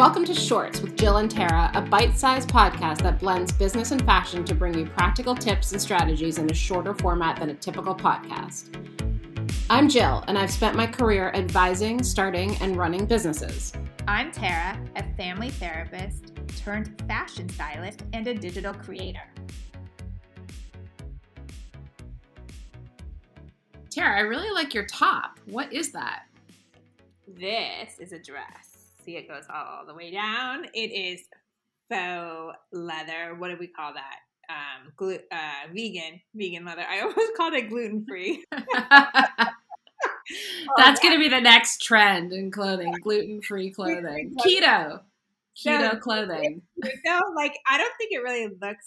Welcome to Shorts with Jill and Tara, a bite sized podcast that blends business and fashion to bring you practical tips and strategies in a shorter format than a typical podcast. I'm Jill, and I've spent my career advising, starting, and running businesses. I'm Tara, a family therapist turned fashion stylist and a digital creator. Tara, I really like your top. What is that? This is a dress. See, it goes all the way down. It is faux leather. What do we call that? Um, glu- uh, vegan, vegan leather. I almost called it gluten free. That's going to be the next trend in clothing gluten free clothing. Keto. Keto clothing. no, like I don't think it really looks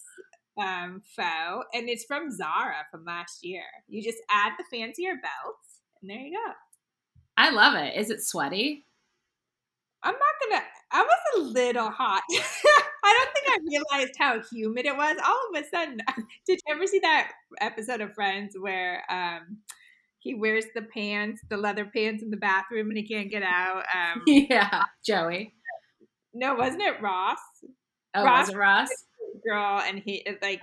um, faux, and it's from Zara from last year. You just add the fancier belts, and there you go. I love it. Is it sweaty? I'm not gonna. I was a little hot. I don't think I realized how humid it was. All of a sudden, did you ever see that episode of Friends where um, he wears the pants, the leather pants, in the bathroom, and he can't get out? Um, yeah. Joey. no, wasn't it Ross? Oh, Ross- was it Ross? girl and he it, like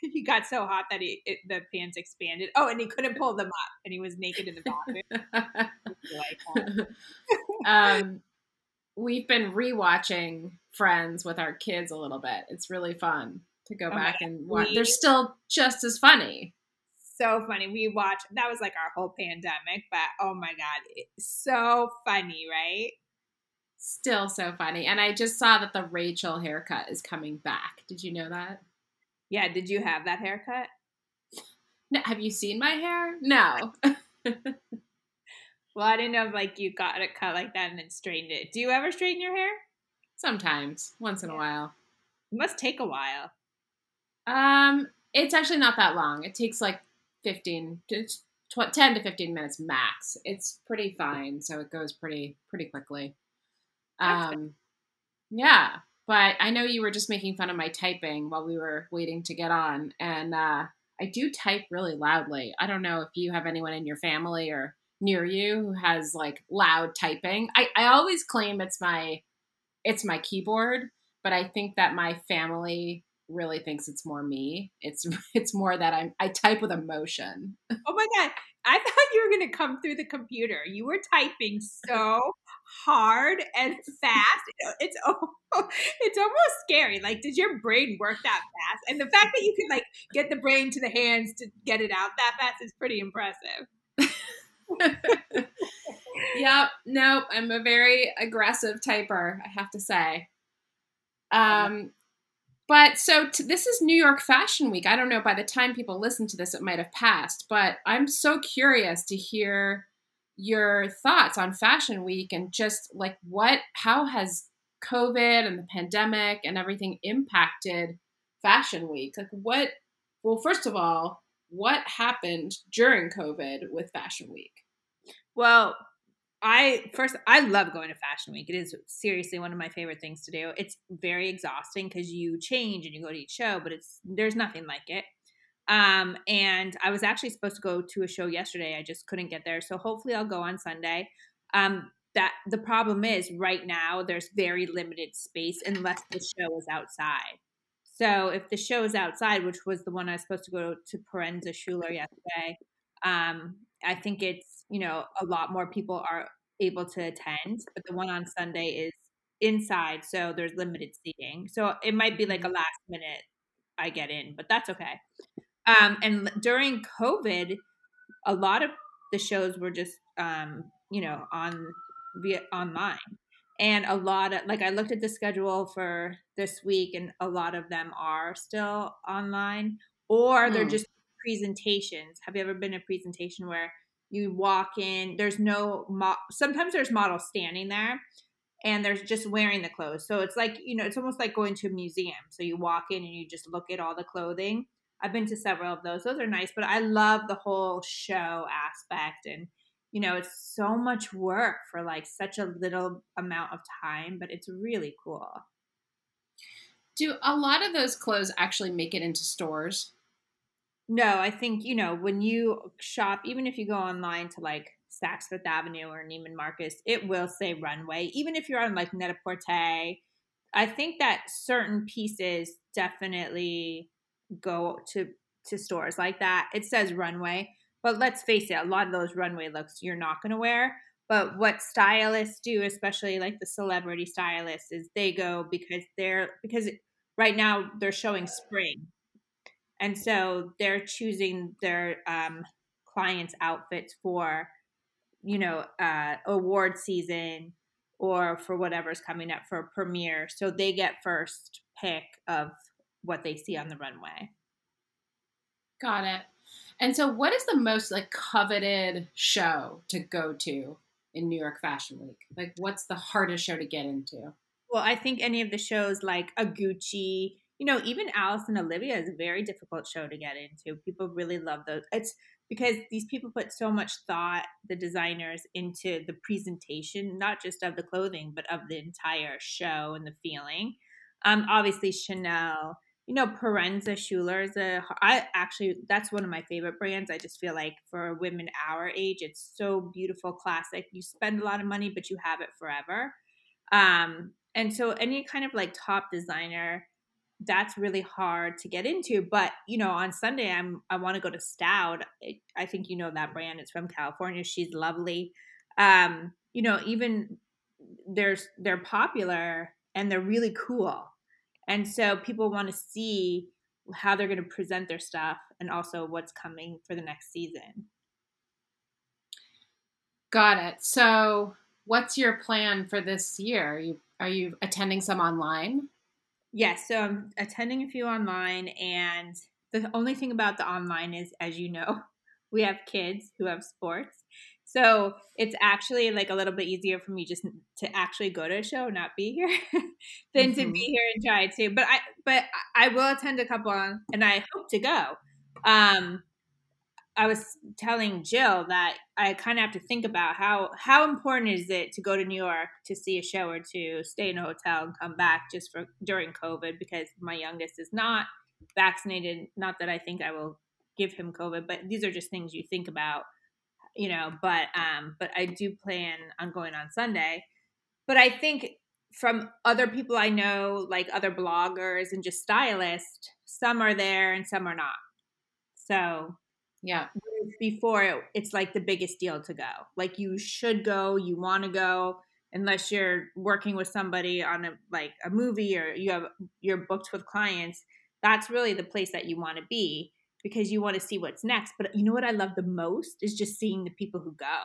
he got so hot that he it, the pants expanded oh and he couldn't pull them up and he was naked in the bathroom um, we've been rewatching Friends with our kids a little bit. It's really fun to go Oh back and watch. we- They're still just as funny. so funny we watched that was like our whole pandemic but oh my god it's so funny right Still so funny. And I just saw that the Rachel haircut is coming back. Did you know that? yeah did you have that haircut No, have you seen my hair? No. well i didn't know if like you got it cut like that and then straightened it do you ever straighten your hair Sometimes, once in a while. it must take a while Um, it's actually not that long. It takes like 15 to tw- 10 to 15 minutes max. It's pretty fine, so it goes pretty pretty quickly. Um yeah, but I know you were just making fun of my typing while we were waiting to get on and uh I do type really loudly. I don't know if you have anyone in your family or near you who has like loud typing. I I always claim it's my it's my keyboard, but I think that my family really thinks it's more me. It's it's more that I'm I type with emotion. oh my god i thought you were going to come through the computer you were typing so hard and fast it's oh, it's almost scary like does your brain work that fast and the fact that you can like get the brain to the hands to get it out that fast is pretty impressive yep, nope, I'm a very aggressive typer, I have to say. Um but so t- this is New York Fashion Week. I don't know by the time people listen to this it might have passed, but I'm so curious to hear your thoughts on Fashion Week and just like what how has COVID and the pandemic and everything impacted Fashion Week? Like what well first of all, what happened during COVID with Fashion Week? well i first i love going to fashion week. It is seriously one of my favorite things to do. It's very exhausting because you change and you go to each show but it's there's nothing like it. Um and i was actually supposed to go to a show yesterday. I just couldn't get there. So hopefully i'll go on sunday. Um that the problem is right now there's very limited space unless the show is outside so if the show is outside which was the one i was supposed to go to Proenza Schouler yesterday um i think it's you know a lot more people are able to attend but the one on sunday is inside so there's limited seating. So it might be like a last minute i get in but that's okay. Um and during covid a lot of the shows were just um you know on via online and a lot of like i looked at the schedule for this week and a lot of them are still online or they're Hmm. just presentations. Have you ever been a presentation where you walk in there's no mo- sometimes there's models standing there and they're just wearing the clothes. So it's like you know it's almost like going to a museum. So you walk in and you just look at all the clothing. I've been to several of those. Those are nice but i love the whole show aspect and you know it's so much work for like such a little amount of time but it's really cool Do a lot of those clothes actually make it into stores? No, I think, you know, when you shop, even if you go online to like Saks Fifth Avenue or Neiman Marcus, it will say runway. Even if you're on like Net-a-Porter, I think that certain pieces definitely go to to stores like that. It says runway, but let's face it, a lot of those runway looks you're not going to wear. But what stylists do, especially like the celebrity stylists, is they go because they're because right now they're showing spring, and so they're choosing their um, clients' outfits for you know uh, award season or for whatever's coming up for a premiere. So they get first pick of what they see on the runway. Got it. And so, what is the most like coveted show to go to in New York Fashion Week? Like, what's the hardest show to get into? Well, I think any of the shows like a Gucci, you know, even Alice and Olivia is a very difficult show to get into. People really love those. It's because these people put so much thought, the designers, into the presentation, not just of the clothing, but of the entire show and the feeling. Um, obviously, Chanel, you know, Proenza Schouler is a, I actually, that's one of my favorite brands. I just feel like for women our age, it's so beautiful, classic. You spend a lot of money, but you have it forever. Um, and so any kind of like top designer, that's really hard to get into. But you know, on Sunday, I'm I want to go to Staud. I think you know that brand. It's from California. She's lovely. Um, you know, even there's they're popular and they're really cool, and so people want to see how they're going to present their stuff and also what's coming for the next season. Got it. So, what's your plan for this year? Are you are you attending some online? Yes, so I'm attending a few online, and the only thing about the online is, as you know, we have kids who have sports. So it's actually like a little bit easier for me just to actually go to a show, not be here, than mm-hmm. to be here and try to. But I, but I will attend a couple, and I hope to go. Um, I was telling Jill that I kind of have to think about how how important is it to go to New York to see a show or to stay in a hotel and come back just for during COVID because my youngest is not vaccinated. Not that I think I will give him COVID, but these are just things you think about, you know. But um, but I do plan on going on Sunday. But I think from other people I know, like other bloggers and just stylists, some are there and some are not. So yeah. Before it's like the biggest deal to go. Like you should go, you want to go unless you're working with somebody on a like a movie or you have you're booked with clients. That's really the place that you want to be because you want to see what's next. But you know what I love the most is just seeing the people who go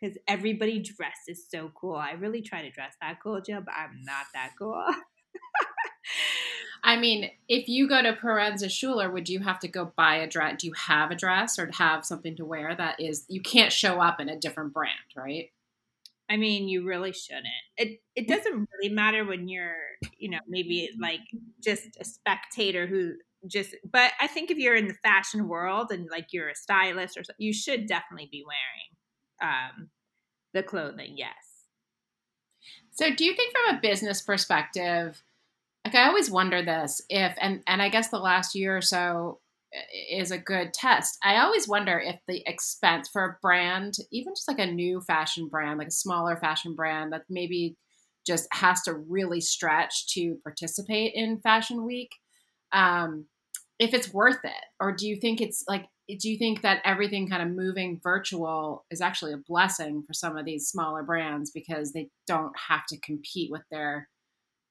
because everybody dresses so cool. I really try to dress that cool, Jill, but I'm not that cool. I mean, if you go to Proenza Schouler, would you have to go buy a dress? Do you have a dress or have something to wear that is you can't show up in a different brand, right? I mean, you really shouldn't. It it doesn't really matter when you're, you know, maybe like just a spectator who just but I think if you're in the fashion world and like you're a stylist or something, you should definitely be wearing um the clothing, yes. So, do you think from a business perspective, like I always wonder this if and and I guess the last year or so is a good test. I always wonder if the expense for a brand, even just like a new fashion brand, like a smaller fashion brand that maybe just has to really stretch to participate in Fashion Week, um, if it's worth it, or do you think it's like do you think that everything kind of moving virtual is actually a blessing for some of these smaller brands because they don't have to compete with their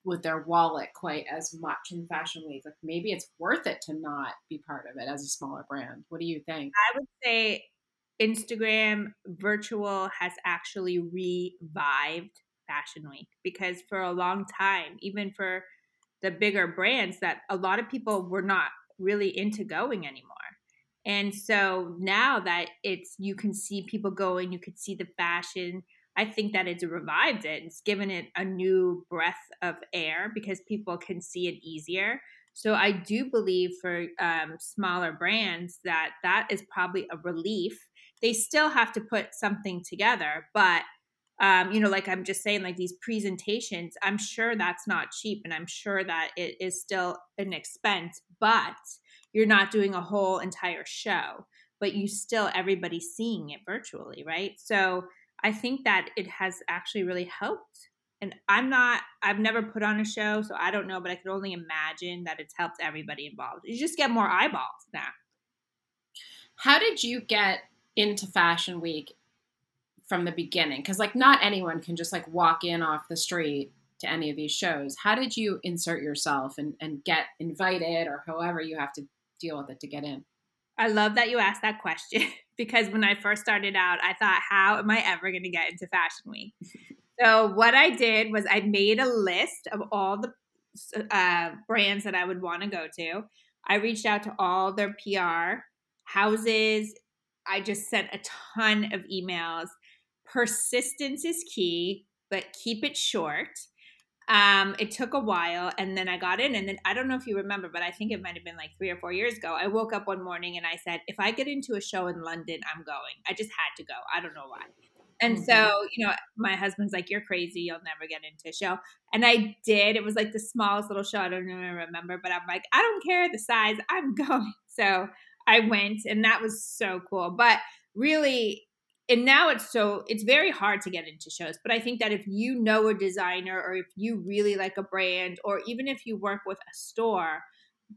with their wallet quite as much in Fashion Week. Like maybe it's worth it to not be part of it as a smaller brand. What do you think? I would say Instagram virtual has actually revived Fashion Week because for a long time, even for the bigger brands, that a lot of people were not really into going anymore. And so now that it's you can see people going, you can see the fashion, I think that it's revived it. It's given it a new breath of air because people can see it easier. So I do believe for um, smaller brands that that is probably a relief. They still have to put something together, but um, you know, like I'm just saying, like these presentations, I'm sure that's not cheap, and I'm sure that it is still an expense. But you're not doing a whole entire show. but you still everybody's seeing it virtually, right? So I think that it has actually really helped. And I'm not, I've never put on a show, so I don't know, but I can only imagine that it's helped everybody involved. You just get more eyeballs now. How did you get into Fashion Week from the beginning? Because, like, not anyone can just like walk in off the street to any of these shows. How did you insert yourself and, and get invited or however you have to deal with it to get in? I love that you asked that question because when I first started out, I thought, how am I ever going to get into Fashion Week? so, what I did was I made a list of all the uh, brands that I would want to go to. I reached out to all their PR houses. I just sent a ton of emails. Persistence is key, but keep it short. Um, it took a while, and then I got in, and then I don't know if you remember, but I think it might have been like three or four years ago. I woke up one morning and I said, "If I get into a show in London, I'm going." I just had to go. I don't know why. And mm-hmm. so, you know, my husband's like, "You're crazy. You'll never get into a show." And I did. It was like the smallest little show. I don't even remember, but I'm like, I don't care the size. I'm going. So I went, and that was so cool. But really, and now it's so it's very hard to get into shows but i think that if you know a designer or if you really like a brand or even if you work with a store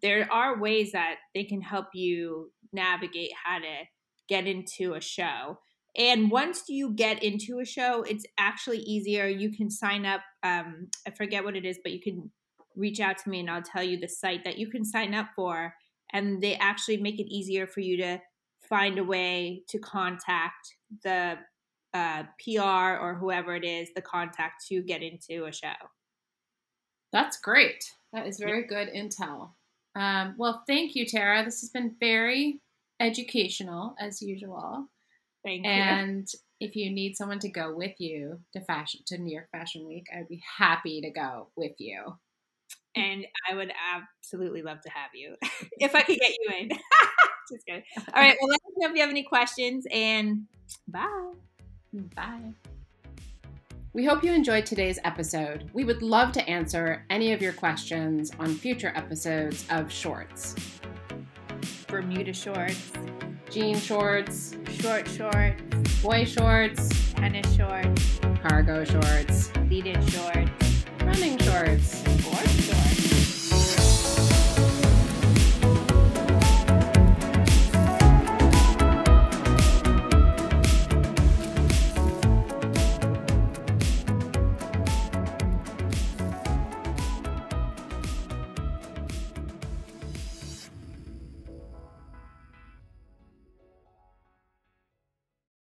there are ways that they can help you navigate how to get into a show. And once you get into a show it's actually easier. You can sign up um, i forget what it is but you can reach out to me and i'll tell you the site that you can sign up for and they actually make it easier for you to find a way to contact the uh, PR or whoever it is, the contact to get into a show. That's great. That is very good intel. Um, well, thank you, Tara. This has been very educational as usual. Thank you. And if you need someone to go with you to fashion to New York Fashion Week, I'd be happy to go with you. And I would absolutely love to have you if I could get you in. Just kidding. All right. Well, let us know if you have any questions and bye. Bye. We hope you enjoyed today's episode. We would love to answer any of your questions on future episodes of Shorts. Bermuda shorts, jean shorts, short shorts, boy shorts, tennis shorts, cargo shorts, pleated shorts, running shorts, shorts.